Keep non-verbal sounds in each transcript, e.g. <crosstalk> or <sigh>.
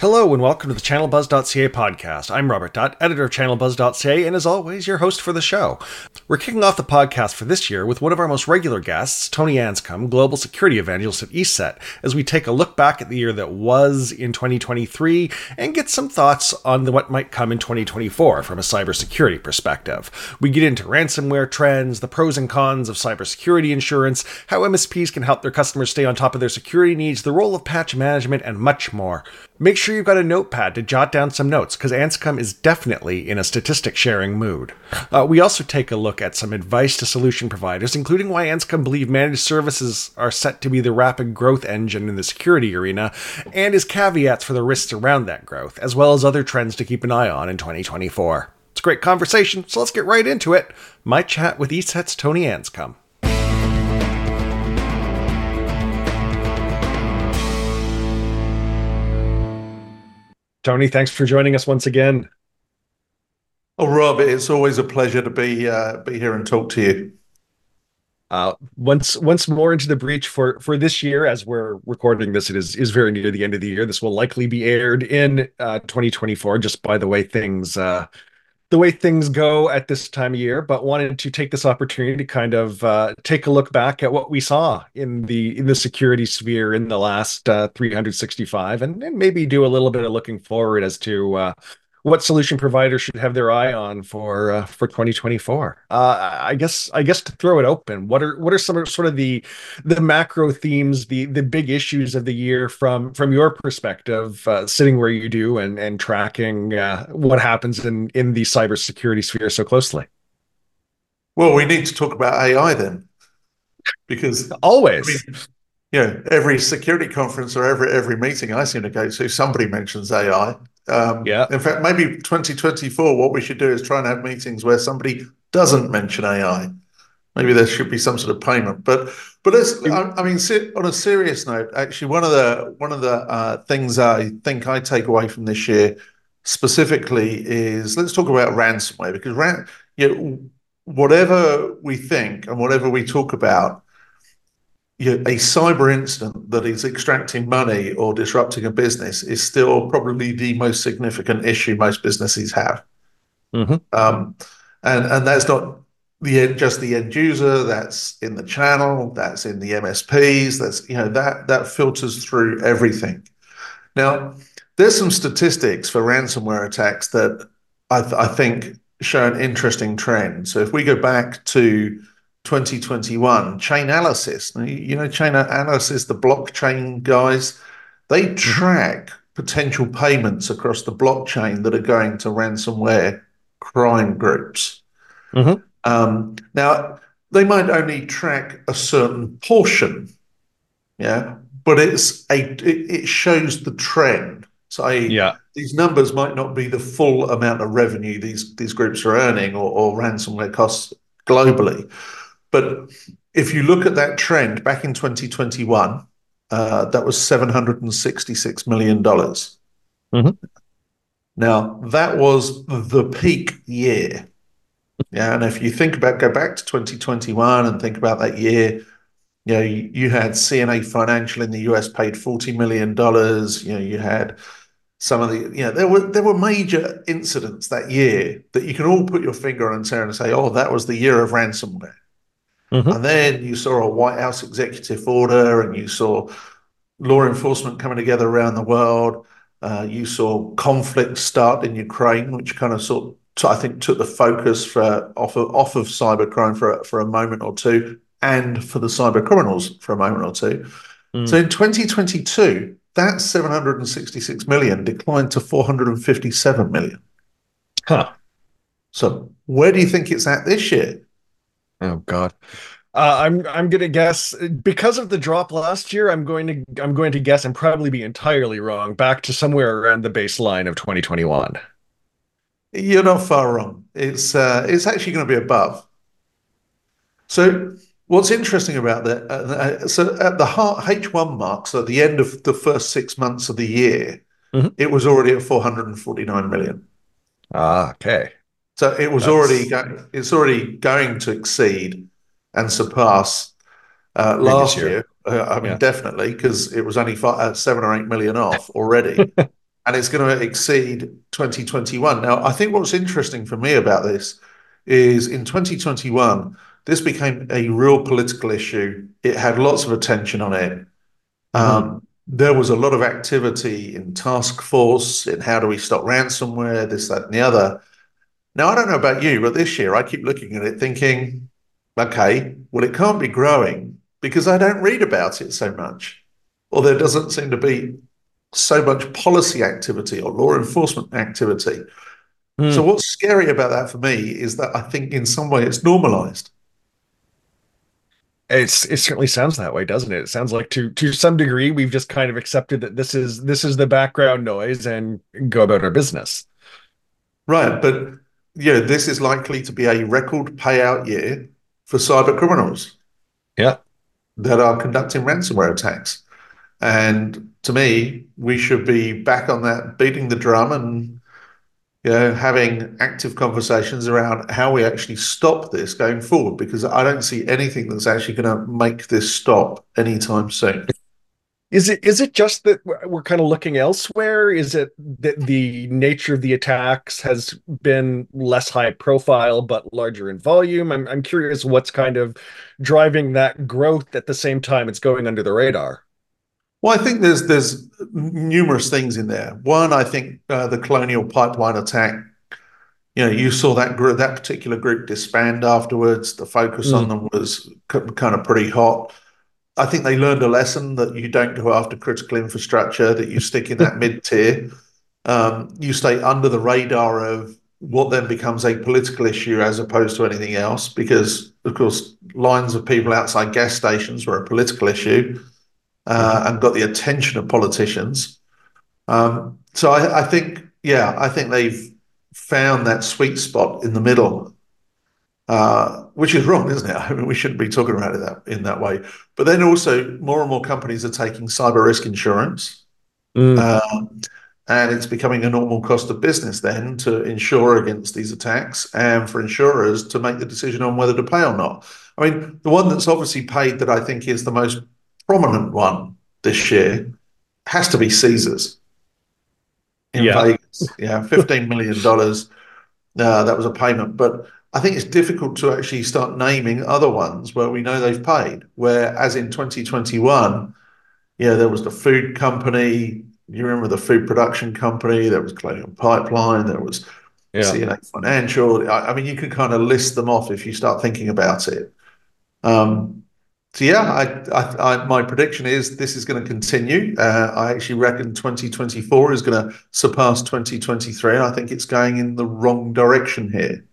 Hello and welcome to the ChannelBuzz.ca podcast. I'm Robert Dutt, editor of ChannelBuzz.ca, and as always, your host for the show. We're kicking off the podcast for this year with one of our most regular guests, Tony Anscombe, Global Security Evangelist at ESET, as we take a look back at the year that was in 2023 and get some thoughts on what might come in 2024 from a cybersecurity perspective. We get into ransomware trends, the pros and cons of cybersecurity insurance, how MSPs can help their customers stay on top of their security needs, the role of patch management, and much more. Make sure you've got a notepad to jot down some notes, because Anscombe is definitely in a statistic sharing mood. Uh, we also take a look at some advice to solution providers, including why Anscombe believe managed services are set to be the rapid growth engine in the security arena, and his caveats for the risks around that growth, as well as other trends to keep an eye on in 2024. It's a great conversation, so let's get right into it. My chat with ESET's Tony Anscombe. Tony, thanks for joining us once again. Oh, Rob, it's always a pleasure to be uh, be here and talk to you. Uh, once once more into the breach for for this year, as we're recording this, it is is very near the end of the year. This will likely be aired in uh, 2024. Just by the way things uh, the way things go at this time of year, but wanted to take this opportunity to kind of uh, take a look back at what we saw in the in the security sphere in the last uh, 365, and, and, maybe do a little bit of looking forward as to uh, what solution providers should have their eye on for uh, for 2024 uh, i guess i guess to throw it open what are what are some of sort of the the macro themes the the big issues of the year from from your perspective uh, sitting where you do and and tracking uh, what happens in in the cybersecurity sphere so closely? Well we need to talk about ai then because always. I mean, you know every security conference or every every meeting i seem to go to somebody mentions ai um, yeah. In fact, maybe 2024, what we should do is try and have meetings where somebody doesn't mention AI. Maybe there should be some sort of payment. But but let's, I, I mean, on a serious note, actually, one of the one of the uh, things I think I take away from this year specifically is let's talk about ransomware because ran, you know, whatever we think and whatever we talk about a cyber incident that is extracting money or disrupting a business is still probably the most significant issue most businesses have. Mm-hmm. Um, and and that's not the just the end user. That's in the channel. That's in the MSPs. That's you know that that filters through everything. Now, there's some statistics for ransomware attacks that I, th- I think show an interesting trend. So if we go back to 2021, Chainalysis. You know, Chainalysis, the blockchain guys, they mm-hmm. track potential payments across the blockchain that are going to ransomware crime groups. Mm-hmm. Um, now, they might only track a certain portion, yeah, but it's a it, it shows the trend. So, yeah. these numbers might not be the full amount of revenue these these groups are earning or, or ransomware costs globally, but if you look at that trend back in 2021, uh, that was $766 million. Mm-hmm. Now, that was the peak year. Yeah. And if you think about, go back to 2021 and think about that year, you know, you, you had CNA Financial in the US paid $40 million. You know, you had some of the, you know, there were there were major incidents that year that you can all put your finger on and say, oh, that was the year of ransomware. Mm-hmm. And then you saw a White House executive order, and you saw law enforcement coming together around the world. Uh, you saw conflict start in Ukraine, which kind of sort of, I think took the focus for off of off of cybercrime for for a moment or two, and for the cyber criminals for a moment or two. Mm. So in 2022, that 766 million declined to 457 million. Huh. So where do you think it's at this year? Oh God. Uh, I'm I'm gonna guess because of the drop last year. I'm going to I'm going to guess and probably be entirely wrong. Back to somewhere around the baseline of 2021. You're not far wrong. It's uh, it's actually going to be above. So what's interesting about that? Uh, uh so at the H1 mark, so at the end of the first six months of the year, mm-hmm. it was already at 449 million. Ah, okay. So it was That's... already going, it's already going to exceed and surpass uh, last year. year. Uh, I mean, yeah. definitely because it was only five, uh, seven or eight million off already. <laughs> and it's going to exceed 2021. Now, I think what's interesting for me about this is in 2021, this became a real political issue. It had lots of attention on it. Um, there was a lot of activity in task force in how do we stop ransomware, this, that, and the other. Now, I don't know about you, but this year I keep looking at it thinking, okay, well, it can't be growing because I don't read about it so much, or there doesn't seem to be so much policy activity or law enforcement activity. Mm. So, what's scary about that for me is that I think in some way it's normalized. It's it certainly sounds that way, doesn't it? It sounds like to to some degree we've just kind of accepted that this is this is the background noise and go about our business. Right, but yeah, this is likely to be a record payout year for cyber criminals. Yeah. That are conducting ransomware attacks. And to me, we should be back on that, beating the drum and you know, having active conversations around how we actually stop this going forward, because I don't see anything that's actually going to make this stop anytime soon. Is it is it just that we're kind of looking elsewhere? Is it that the nature of the attacks has been less high profile but larger in volume? I'm I'm curious what's kind of driving that growth at the same time it's going under the radar. Well, I think there's there's numerous things in there. One, I think uh, the Colonial Pipeline attack. You know, you saw that group, that particular group disband afterwards. The focus mm. on them was kind of pretty hot. I think they learned a lesson that you don't go after critical infrastructure. That you stick in that <laughs> mid tier. Um, you stay under the radar of what then becomes a political issue as opposed to anything else, because of course lines of people outside gas stations were a political issue uh, and got the attention of politicians. Um, so I, I, think, yeah, I think they've found that sweet spot in the middle, uh, which is wrong, isn't it? <laughs> I mean, we shouldn't be talking about it that in that way. But then also, more and more companies are taking cyber risk insurance. Mm. Um, and it's becoming a normal cost of business then to insure against these attacks and for insurers to make the decision on whether to pay or not. I mean, the one that's obviously paid that I think is the most prominent one this year has to be Caesars in yeah. Vegas. Yeah, fifteen million dollars. Uh, that was a payment, but I think it's difficult to actually start naming other ones where we know they've paid. Where, as in 2021, yeah, there was the food company. You remember the food production company? There was Colonial Pipeline. There was yeah. CNA Financial. I, I, mean, you can kind of list them off if you start thinking about it. Um, so yeah, I, I, I, my prediction is this is going to continue. Uh, I actually reckon 2024 is going to surpass 2023. I think it's going in the wrong direction here.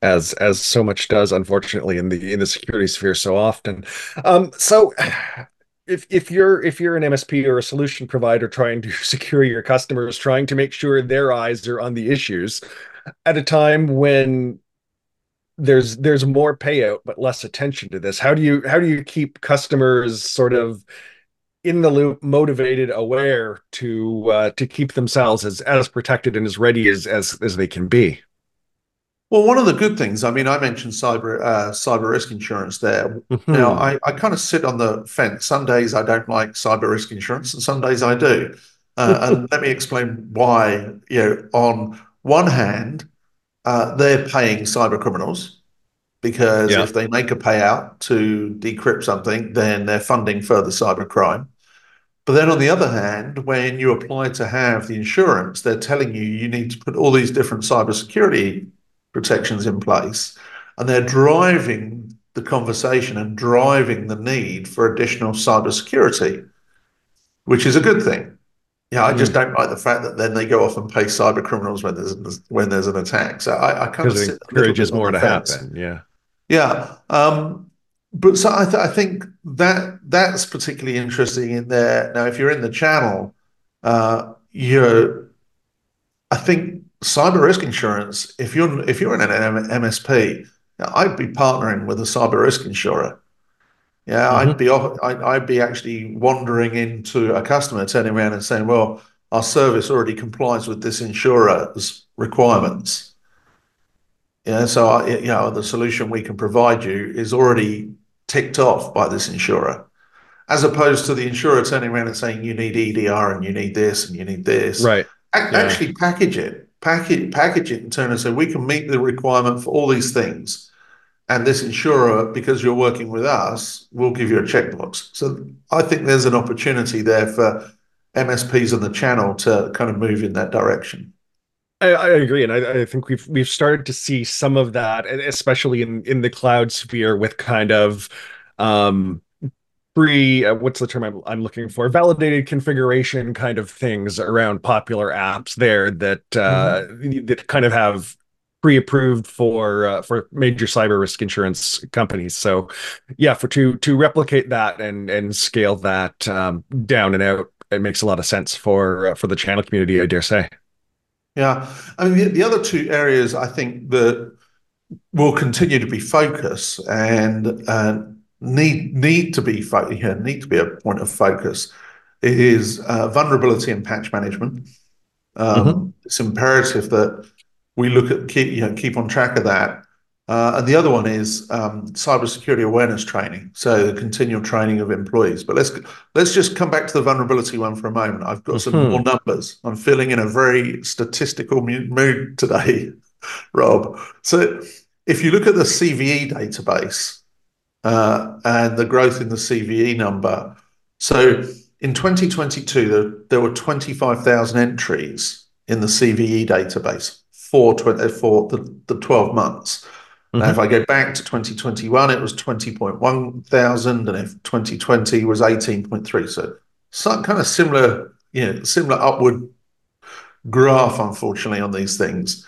As as so much does, unfortunately, in the in the security sphere so often. Um, so <sighs> if if you're if you're an MSP or a solution provider trying to <laughs> secure your customers, trying to make sure their eyes are on the issues at a time when there's there's more payout but less attention to this how do you how do you keep customers sort of in the loop motivated aware to uh, to keep themselves as as protected and as ready as as as they can be well one of the good things i mean i mentioned cyber uh, cyber risk insurance there mm-hmm. now i i kind of sit on the fence some days i don't like cyber risk insurance and some days i do uh, and <laughs> let me explain why you know on one hand uh, they're paying cyber criminals because yeah. if they make a payout to decrypt something, then they're funding further cyber crime. But then on the other hand, when you apply to have the insurance, they're telling you you need to put all these different cybersecurity protections in place. And they're driving the conversation and driving the need for additional cybersecurity, which is a good thing. Yeah, I just mm. don't like the fact that then they go off and pay cyber criminals when there's when there's an attack. So I, I kind of it encourages more to fence. happen. Yeah, yeah. Um, but so I, th- I, think that that's particularly interesting in there. Now, if you're in the channel, uh, you're, I think cyber risk insurance. If you're if you're in an MSP, I'd be partnering with a cyber risk insurer yeah, mm-hmm. I'd be I'd, I'd be actually wandering into a customer, turning around and saying, "Well, our service already complies with this insurer's requirements." Yeah, so I, you know the solution we can provide you is already ticked off by this insurer, as opposed to the insurer turning around and saying you need EDR and you need this and you need this. Right. A- yeah. Actually, package it, package package it, and turn and say we can meet the requirement for all these things, and this insurer, because you're working with us, will give you a checkbox. So I think there's an opportunity there for MSPs on the channel to kind of move in that direction. I, I agree, and I, I, think we've we've started to see some of that, especially in in the cloud sphere, with kind of um, free uh, what's the term I'm, I'm, looking for? Validated configuration kind of things around popular apps there that uh, mm-hmm. that kind of have pre-approved for uh, for major cyber risk insurance companies. So yeah for to to replicate that and and scale that um, down and out it makes a lot of sense for uh, for the channel community i dare say. Yeah. I mean the, the other two areas i think that will continue to be focus and and need need to be yeah, need to be a point of focus is uh, vulnerability and patch management. Um, mm-hmm. It's imperative that we look at keep you know keep on track of that. Uh, and the other one is um, cybersecurity awareness training, so the continual training of employees. But let's let's just come back to the vulnerability one for a moment. I've got some mm-hmm. more numbers. I'm feeling in a very statistical mood today, <laughs> Rob. So if you look at the CVE database, and the growth in the CVE number. So in 2022, there, there were 25,000 entries in the CVE database for, for the, the 12 months. Mm-hmm. Now, if I go back to 2021, it was 20.1 thousand, and if 2020 was 18.3. So some kind of similar, you know, similar upward graph, unfortunately, on these things.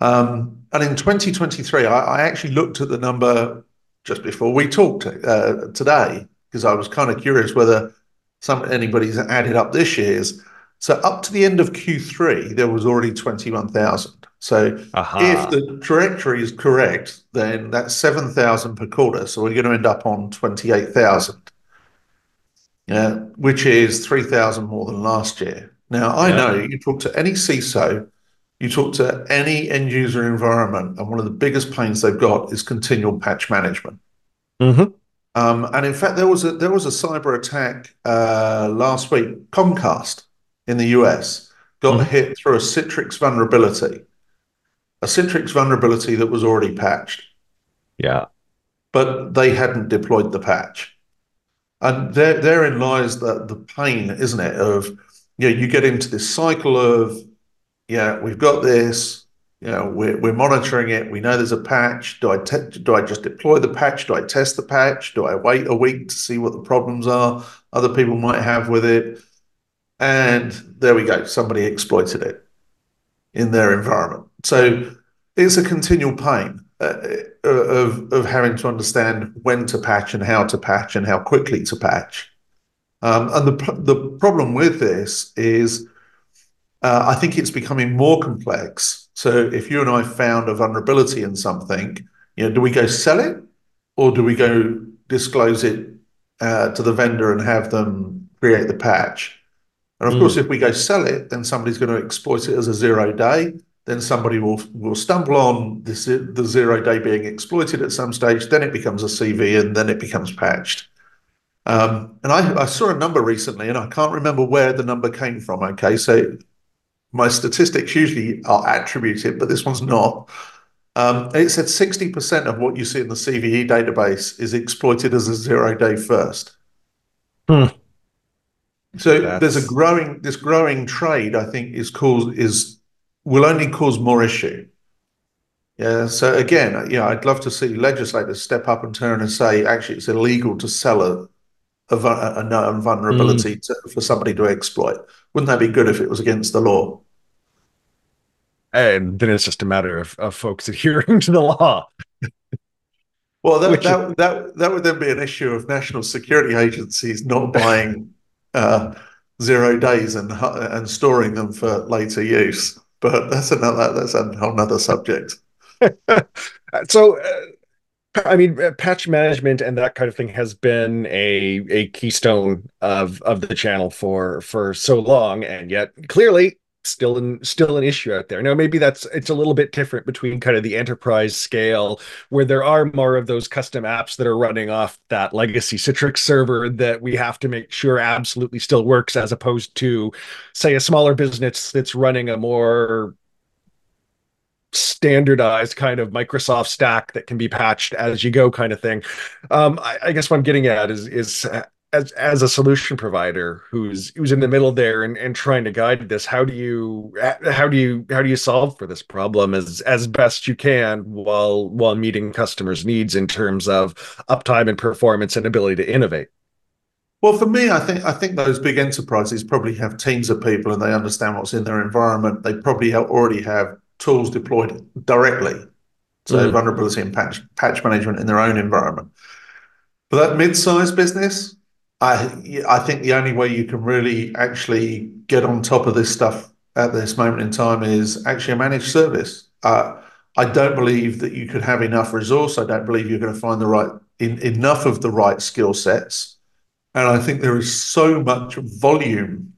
Um, and in 2023, I, I, actually looked at the number just before we talked uh, today because I was kind of curious whether some anybody's added up this year's. So up to the end of Q3, there was already 21,000. So if the trajectory is correct, then that's 7,000 per quarter. So we're going to end up on 28,000, yeah, which is 3,000 more than last year. Now, I yeah. know you talk to any CISO you talk to any end user environment, and one of the biggest pains they've got is continual patch management. Mm-hmm. Um, and in fact, there was a there was a cyber attack uh, last week. Comcast in the US got mm-hmm. hit through a Citrix vulnerability, a Citrix vulnerability that was already patched. Yeah, but they hadn't deployed the patch, and there therein lies the the pain, isn't it? Of you know, you get into this cycle of yeah, we've got this. You know, we're, we're monitoring it. We know there's a patch. Do I te- do I just deploy the patch? Do I test the patch? Do I wait a week to see what the problems are other people might have with it? And there we go. Somebody exploited it in their environment. So it's a continual pain uh, uh of of having to understand when to patch and how to patch and how quickly to patch. Um, and the the problem with this is uh, I think it's becoming more complex. So if you and I found a vulnerability in something, you know, do we go sell it or do we go disclose it uh, to the vendor and have them create the patch? And of mm. course, if we go sell it, then somebody's going to exploit it as a zero day. Then somebody will will stumble on this, the zero day being exploited at some stage. Then it becomes a CV, and then it becomes patched. Um, and I, I, saw a number recently, and I can't remember where the number came from. Okay, so my statistics usually are attributed, but this one's not. Um, it said 60% of what you see in the CVE database is exploited as a zero day first. Hmm. So That's... there's a growing this growing trade. I think is cause is will only cause more issue. Yeah. So again, yeah, I'd love to see legislators step up and turn and say, actually, it's illegal to sell a a, a known vulnerability mm. to, for somebody to exploit. Wouldn't that be good if it was against the law? And then it's just a matter of, of folks <laughs> adhering to the law. well, that, Which, that, that, that would then be an issue of national security agencies not buying <laughs> uh, zero days and and storing them for later use. But that's another that's a whole other subject. <laughs> so, uh, I mean, uh, patch management and that kind of thing has been a a keystone of of the channel for for so long, and yet clearly still an still an issue out there. Now maybe that's it's a little bit different between kind of the enterprise scale where there are more of those custom apps that are running off that legacy Citrix server that we have to make sure absolutely still works as opposed to say a smaller business that's running a more standardized kind of Microsoft stack that can be patched as you go kind of thing. Um, I, I, guess what I'm getting at is is as as a solution provider who's who's in the middle there and, and trying to guide this how do you how do you how do you solve for this problem as as best you can while while meeting customers needs in terms of uptime and performance and ability to innovate well for me i think i think those big enterprises probably have teams of people and they understand what's in their environment they probably already have tools deployed directly to mm. vulnerability and patch patch management in their own environment for that mid-sized business I I think the only way you can really actually get on top of this stuff at this moment in time is actually a managed service. Uh, I don't believe that you could have enough resource. I don't believe you're going to find the right in, enough of the right skill sets, and I think there is so much volume,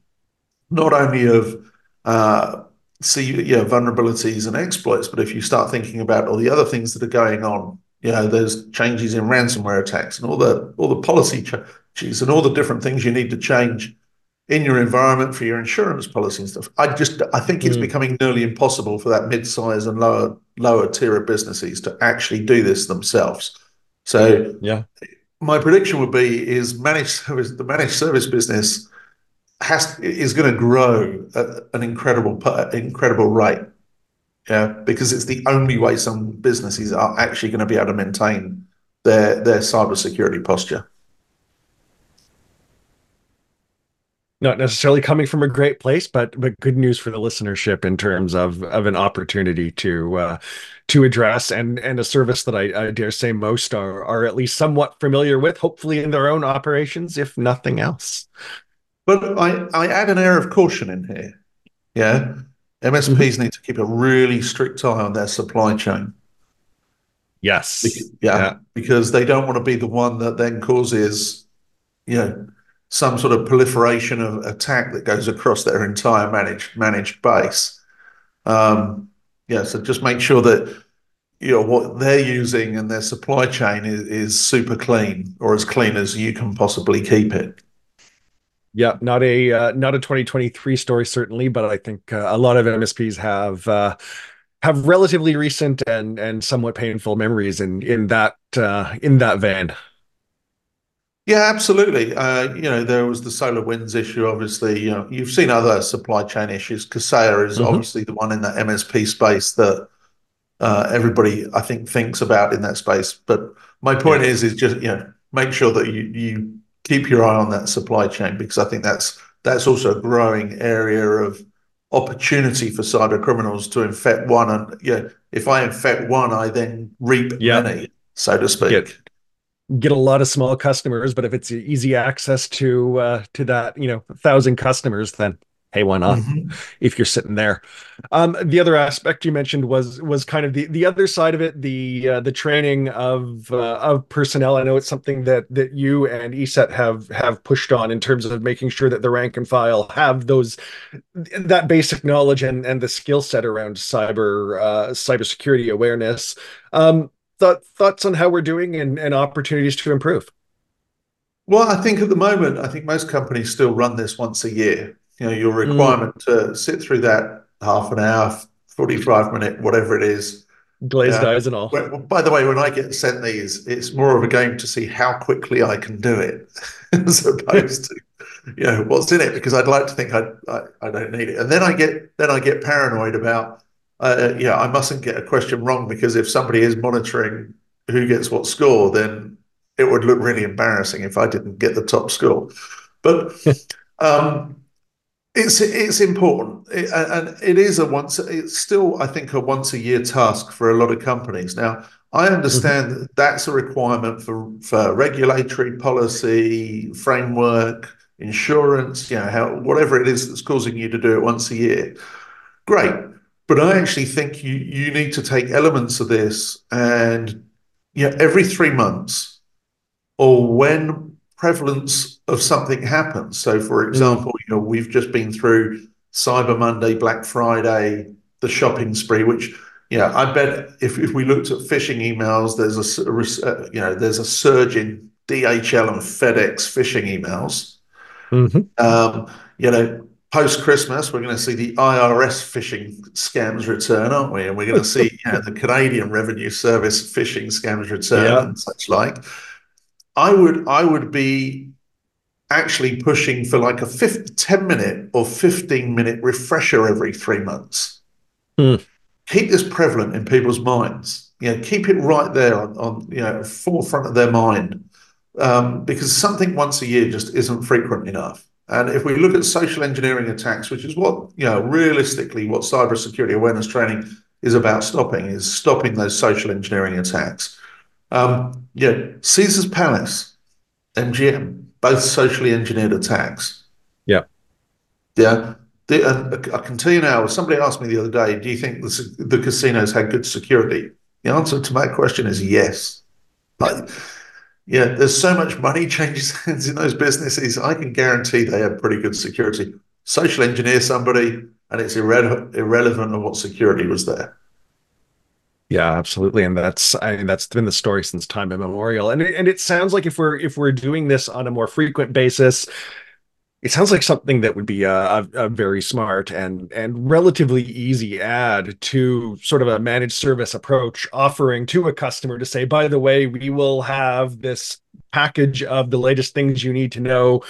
not only of uh, see yeah vulnerabilities and exploits, but if you start thinking about all the other things that are going on, you know, there's changes in ransomware attacks and all the all the policy changes and all the different things you need to change in your environment for your insurance policy and stuff. I just I think it's mm. becoming nearly impossible for that mid-size and lower lower tier of businesses to actually do this themselves. So yeah, my prediction would be is managed <laughs> service the managed service business has is going to grow at an incredible incredible rate. Yeah, because it's the only way some businesses are actually going to be able to maintain their their cybersecurity posture. not necessarily coming from a great place, but but good news for the listenership in terms of of an opportunity to uh, to address and and a service that I, I dare say most are are at least somewhat familiar with, hopefully in their own operations, if nothing else. But I I add an air of caution in here. Yeah, MSPs mm-hmm. need to keep a really strict eye on their supply chain. Yes. Because, yeah, yeah, because they don't want to be the one that then causes, you know some sort of proliferation of attack that goes across their entire managed managed base. Um, yeah, so just make sure that you know what they're using and their supply chain is, is super clean or as clean as you can possibly keep it. Yeah, not a uh, not a 2023 story certainly, but I think uh, a lot of MSPs have uh, have relatively recent and and somewhat painful memories in in that uh, in that vein. Yeah, absolutely. Uh, you know, there was the SolarWinds issue. Obviously, you know, you've seen other supply chain issues. Kaseya is mm-hmm. obviously the one in the MSP space that uh, everybody, I think, thinks about in that space. But my point yeah. is, is just you know, make sure that you you keep your eye on that supply chain because I think that's that's also a growing area of opportunity for cyber criminals to infect one. And yeah, you know, if I infect one, I then reap yep. many, so to speak. Yep get a lot of small customers but if it's easy access to uh to that you know thousand customers then hey why not mm-hmm. if you're sitting there um the other aspect you mentioned was was kind of the the other side of it the uh, the training of uh, of personnel i know it's something that that you and eset have have pushed on in terms of making sure that the rank and file have those that basic knowledge and and the skill set around cyber uh cybersecurity awareness um thought, thoughts on how we're doing and, and opportunities to improve? Well, I think at the moment, I think most companies still run this once a year. You know, your mm. requirement mm. to sit through that half an hour, 45 minute, whatever it is. Glazed uh, eyes and all. by the way, when I get sent these, it's more of a game to see how quickly I can do it <laughs> as opposed to, you know, what's in it because I'd like to think I, I, I don't need it. And then I get, then I get paranoid about, uh, yeah, I mustn't get a question wrong because if somebody is monitoring who gets what score, then it would look really embarrassing if I didn't get the top score. But <laughs> um, it's it's important, it, and it is a once. It's still, I think, a once a year task for a lot of companies. Now, I understand mm-hmm. that that's a requirement for for regulatory policy framework, insurance. You know, how whatever it is that's causing you to do it once a year. Great but I actually think you you need to take elements of this and yeah, every three months or when prevalence of something happens. So, for example, you know, we've just been through Cyber Monday, Black Friday, the shopping spree, which yeah, I bet if, if we looked at phishing emails, there's a uh, you know there's a surge in DHL and FedEx phishing emails. Mm-hmm. Um, you know, post Christmas, we're going to see the IRS phishing scams return, aren't we? And we're going to see you know, the <laughs> Canadian Revenue Service phishing scams return yeah. and such like. I would I would be actually pushing for like a 50, 10 minute or 15 minute refresher every three months. Mm keep this prevalent in people's minds. You know, keep it right there on, on you know forefront of their mind, um, because something once a year just isn't frequent enough. And if we look at social engineering attacks, which is what you know realistically what cybersecurity awareness training is about stopping, is stopping those social engineering attacks. Um, yeah, Caesar's Palace, MGM, both socially engineered attacks. Yeah. Yeah. The, and I can tell you now, somebody asked me the other day, do you think the, the casinos had good security? The answer to that question is yes. Like, yeah, there's so much money <laughs> changes hands in those businesses. I can guarantee they have pretty good security. Social engineer somebody, and it's irre- irrelevant of what security was there. Yeah, absolutely, and that's I mean that's been the story since time immemorial. And it, and it sounds like if we're if we're doing this on a more frequent basis, it sounds like something that would be a, a, a, very smart and and relatively easy add to sort of a managed service approach offering to a customer to say by the way we will have this package of the latest things you need to know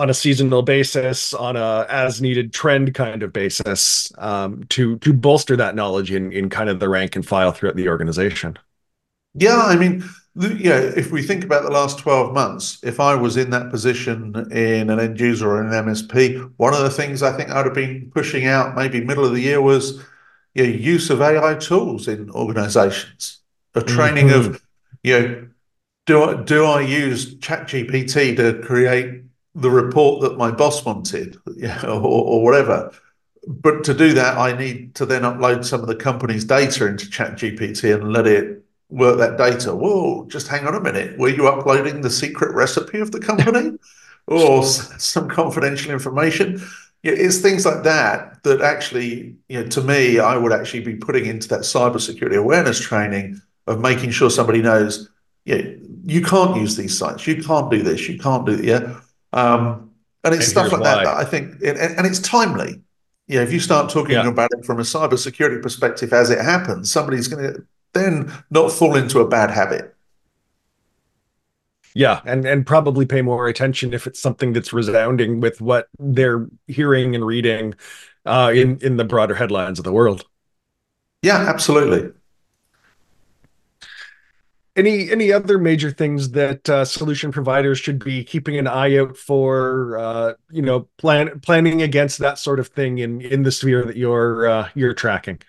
on a seasonal basis on a as needed trend kind of basis um, to to bolster that knowledge in in kind of the rank and file throughout the organization yeah i mean yeah, if we think about the last 12 months, if I was in that position in an end user or an MSP, one of the things I think I'd have been pushing out maybe middle of the year was you know, use of AI tools in organizations, a training mm-hmm. of, you know, do I, do I use ChatGPT to create the report that my boss wanted yeah, <laughs> or, or whatever? But to do that, I need to then upload some of the company's data into ChatGPT and let it work that data. Whoa, just hang on a minute. Were you uploading the secret recipe of the company <laughs> or some confidential information? Yeah, it's things like that that actually, you know, to me, I would actually be putting into that cybersecurity awareness training of making sure somebody knows, yeah, you can't use these sites, you can't do this, you can't do yeah. Um, and it's and stuff like that, that I think, and, and it's timely. Yeah, if you start talking yeah. about it from a cybersecurity perspective as it happens, somebody's going to then not fall into a bad habit. Yeah, and and probably pay more attention if it's something that's resounding with what they're hearing and reading uh, in in the broader headlines of the world. Yeah, absolutely. Any any other major things that uh, solution providers should be keeping an eye out for? Uh, you know, plan planning against that sort of thing in in the sphere that you're uh, you're tracking.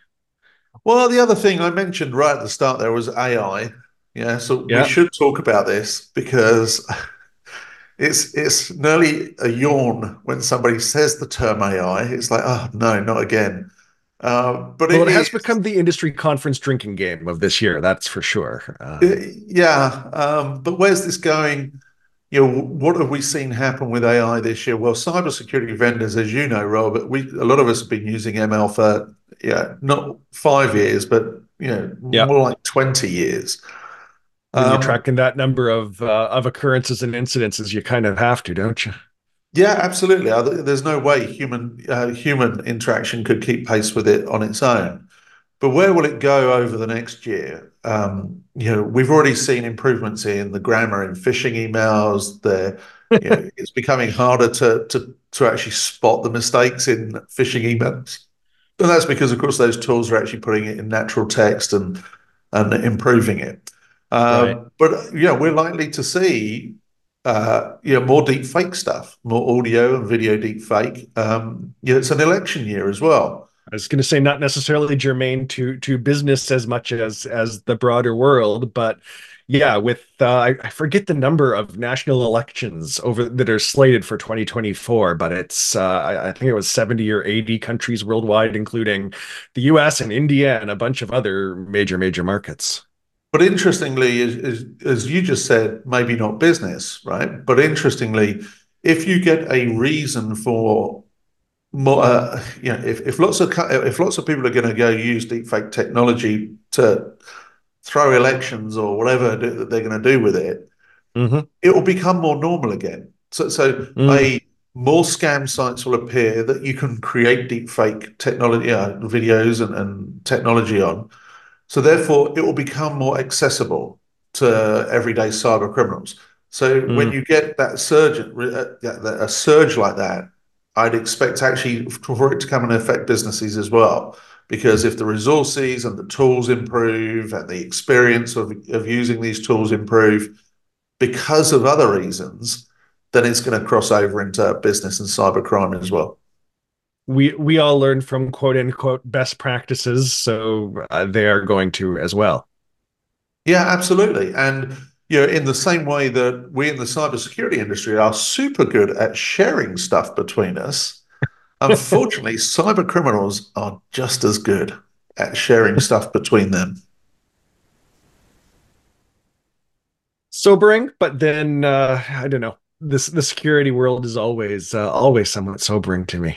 Well, the other thing I mentioned right at the start there was AI. Yeah, so yeah. we should talk about this because it's it's nearly a yawn when somebody says the term AI. It's like, oh no, not again. Uh, but well, it, it has become the industry conference drinking game of this year. That's for sure. Uh, yeah, um, but where's this going? You know, what have we seen happen with AI this year? Well, cybersecurity vendors, as you know, Robert, we a lot of us have been using ML for yeah, not five years, but you know, yeah. more like twenty years. Um, you're tracking that number of uh, of occurrences and incidences, you kind of have to, don't you? Yeah, absolutely. There's no way human uh, human interaction could keep pace with it on its own. But where will it go over the next year? Um, you know, we've already seen improvements in the grammar in phishing emails. There, you know, <laughs> it's becoming harder to to to actually spot the mistakes in phishing emails. And that's because, of course, those tools are actually putting it in natural text and and improving it. Um, right. But yeah, we're likely to see uh, you know more deep fake stuff, more audio and video deep fake. Um, yeah, it's an election year as well. I was going to say not necessarily germane to to business as much as as the broader world, but yeah, with uh, I, forget the number of national elections over that are slated for 2024, but it's uh, I, think it was 70 or 80 countries worldwide, including the U.S. and India and a bunch of other major major markets. But interestingly, as, as you just said, maybe not business, right? But interestingly, if you get a reason for more, uh, you know, if, if lots of if lots of people are going to go use deepfake technology to throw elections or whatever that they're going to do with it, mm-hmm. it will become more normal again. So, so mm. a more scam sites will appear that you can create deepfake technology uh, videos and, and technology on. So therefore, it will become more accessible to everyday cyber criminals. So mm. when you get that surge, uh, a surge like that, I'd expect actually <laughs> for it to come and affect businesses as well. Because if the resources and the tools improve and the experience of, of using these tools improve because of other reasons, then it's going to cross over into business and cybercrime as well. We we all learn from quote unquote best practices, so uh, they are going to as well. Yeah, absolutely. And you know, in the same way that we in the cybersecurity industry are super good at sharing stuff between us, <laughs> unfortunately, cyber criminals are just as good at sharing <laughs> stuff between them. Sobering, but then uh, I don't know this the security world is always uh, always somewhat sobering to me.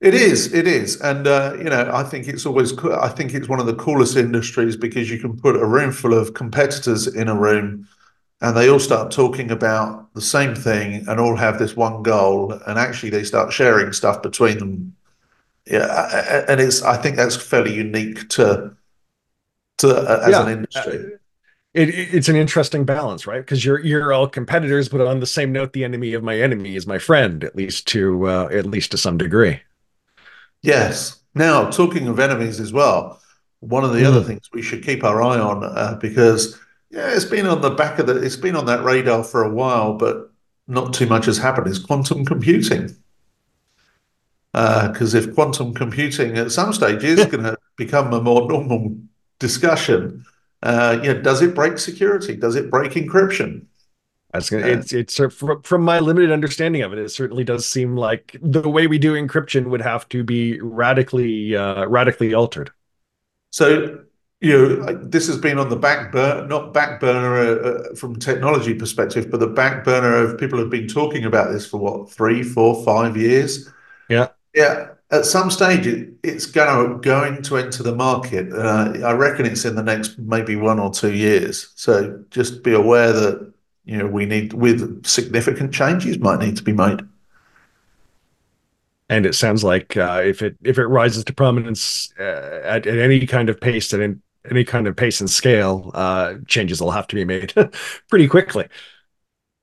It is, it is, and uh, you know, I think it's always. Cool. I think it's one of the coolest industries because you can put a room full of competitors in a room, and they all start talking about the same thing, and all have this one goal, and actually they start sharing stuff between them. Yeah, and it's. I think that's fairly unique to to uh, as yeah. an industry it, it's an interesting balance, right? Because you're you're all competitors, but on the same note, the enemy of my enemy is my friend, at least to uh, at least to some degree. Yes. Now, talking of enemies as well, one of the mm. other things we should keep our eye on uh, because yeah, it's been on the back of the it's been on that radar for a while, but not too much has happened. Is quantum computing? Because uh, if quantum computing at some stage is going to become a more normal discussion, uh, you know, does it break security? Does it break encryption? Gonna, uh, it's it's from, from my limited understanding of it, it certainly does seem like the way we do encryption would have to be radically uh, radically altered. So you know, this has been on the back burner, not back burner uh, uh, from technology perspective, but the back burner of people have been talking about this for what three, four, five years. Yeah, yeah at some stage it, it's going to going to enter the market. Uh, I reckon it's in the next maybe one or two years. So just be aware that you know we need with significant changes might need to be made. And it sounds like uh, if it if it rises to prominence uh, at, at any kind of pace and in any kind of pace and scale, uh, changes will have to be made <laughs> pretty quickly.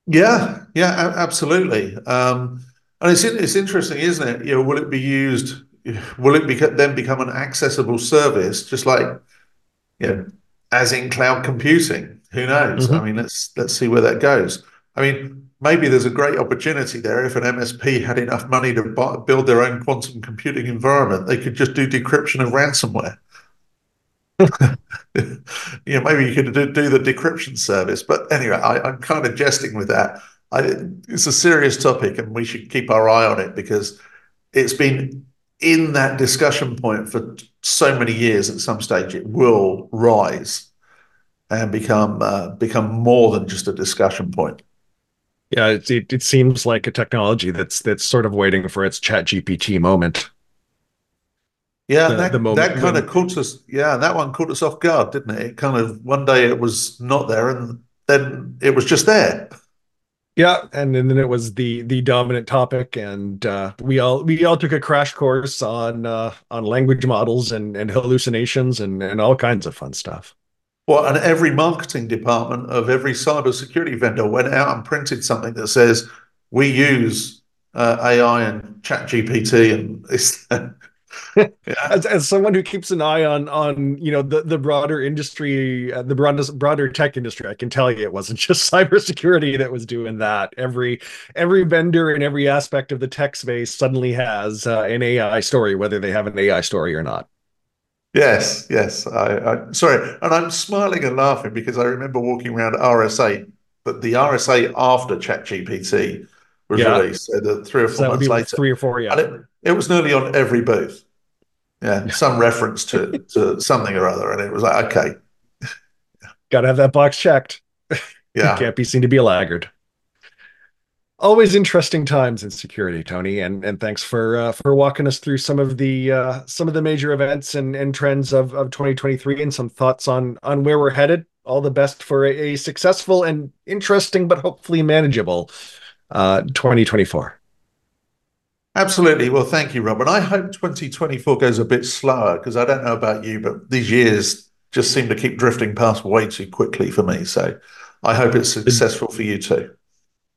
Yeah, yeah, absolutely. Um, and it's it's interesting, isn't it? You know, will it be used? Will it be, then become an accessible service, just like you know, as in cloud computing? Who knows? Mm-hmm. I mean, let's let's see where that goes. I mean, maybe there's a great opportunity there if an MSP had enough money to buy, build their own quantum computing environment. They could just do decryption of ransomware. <laughs> yeah, maybe you could do, do, the decryption service. But anyway, I, I'm kind of jesting with that. I, it's a serious topic, and we should keep our eye on it because it's been in that discussion point for so many years. At some stage, it will rise and become uh, become more than just a discussion point. Yeah, it, it, it seems like a technology that's that's sort of waiting for its Chat GPT moment. Yeah, the, that, the that kind when... of caught us. Yeah, that one caught us off guard, didn't it? It kind of one day it was not there, and then it was just there. Yeah, and, and then it was the the dominant topic, and uh, we all we all took a crash course on uh, on language models and and hallucinations and and all kinds of fun stuff. Well, and every marketing department of every cybersecurity vendor went out and printed something that says we use uh, AI and Chat GPT and this <laughs> <laughs> yeah. as, as someone who keeps an eye on on you know the the broader industry uh, the broader broader tech industry i can tell you it wasn't <laughs> just cybersecurity that was doing that every every vendor in every aspect of the tech space suddenly has uh, an ai story whether they have an ai story or not yes yes I, I sorry and i'm smiling and laughing because i remember walking around rsa but the rsa after ChatGPT was yeah. released so the three or four so months later three or four yeah it, it was nearly on every booth yeah, <laughs> some reference to to something or other, and it was like, okay, got to have that box checked. Yeah, <laughs> can't be seen to be a laggard. Always interesting times in security, Tony, and and thanks for uh, for walking us through some of the uh, some of the major events and, and trends of, of 2023 and some thoughts on on where we're headed. All the best for a, a successful and interesting, but hopefully manageable uh, 2024. Absolutely. Well, thank you, Robert. I hope 2024 goes a bit slower because I don't know about you, but these years just seem to keep drifting past way too quickly for me. So I hope it's successful for you too.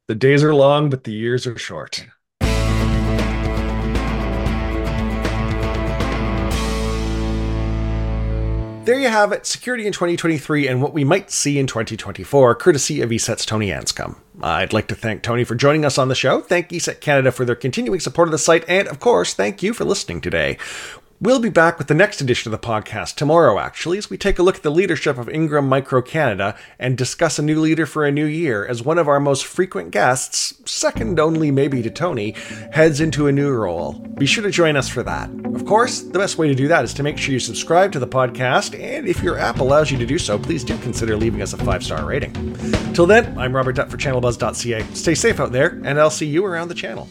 The days are long, but the years are short. There you have it, security in 2023 and what we might see in 2024, courtesy of ESET's Tony Anscombe. I'd like to thank Tony for joining us on the show, thank ESET Canada for their continuing support of the site, and of course, thank you for listening today. We'll be back with the next edition of the podcast tomorrow, actually, as we take a look at the leadership of Ingram Micro Canada and discuss a new leader for a new year as one of our most frequent guests, second only maybe to Tony, heads into a new role. Be sure to join us for that. Of course, the best way to do that is to make sure you subscribe to the podcast, and if your app allows you to do so, please do consider leaving us a five star rating. Till then, I'm Robert Dutt for channelbuzz.ca. Stay safe out there, and I'll see you around the channel.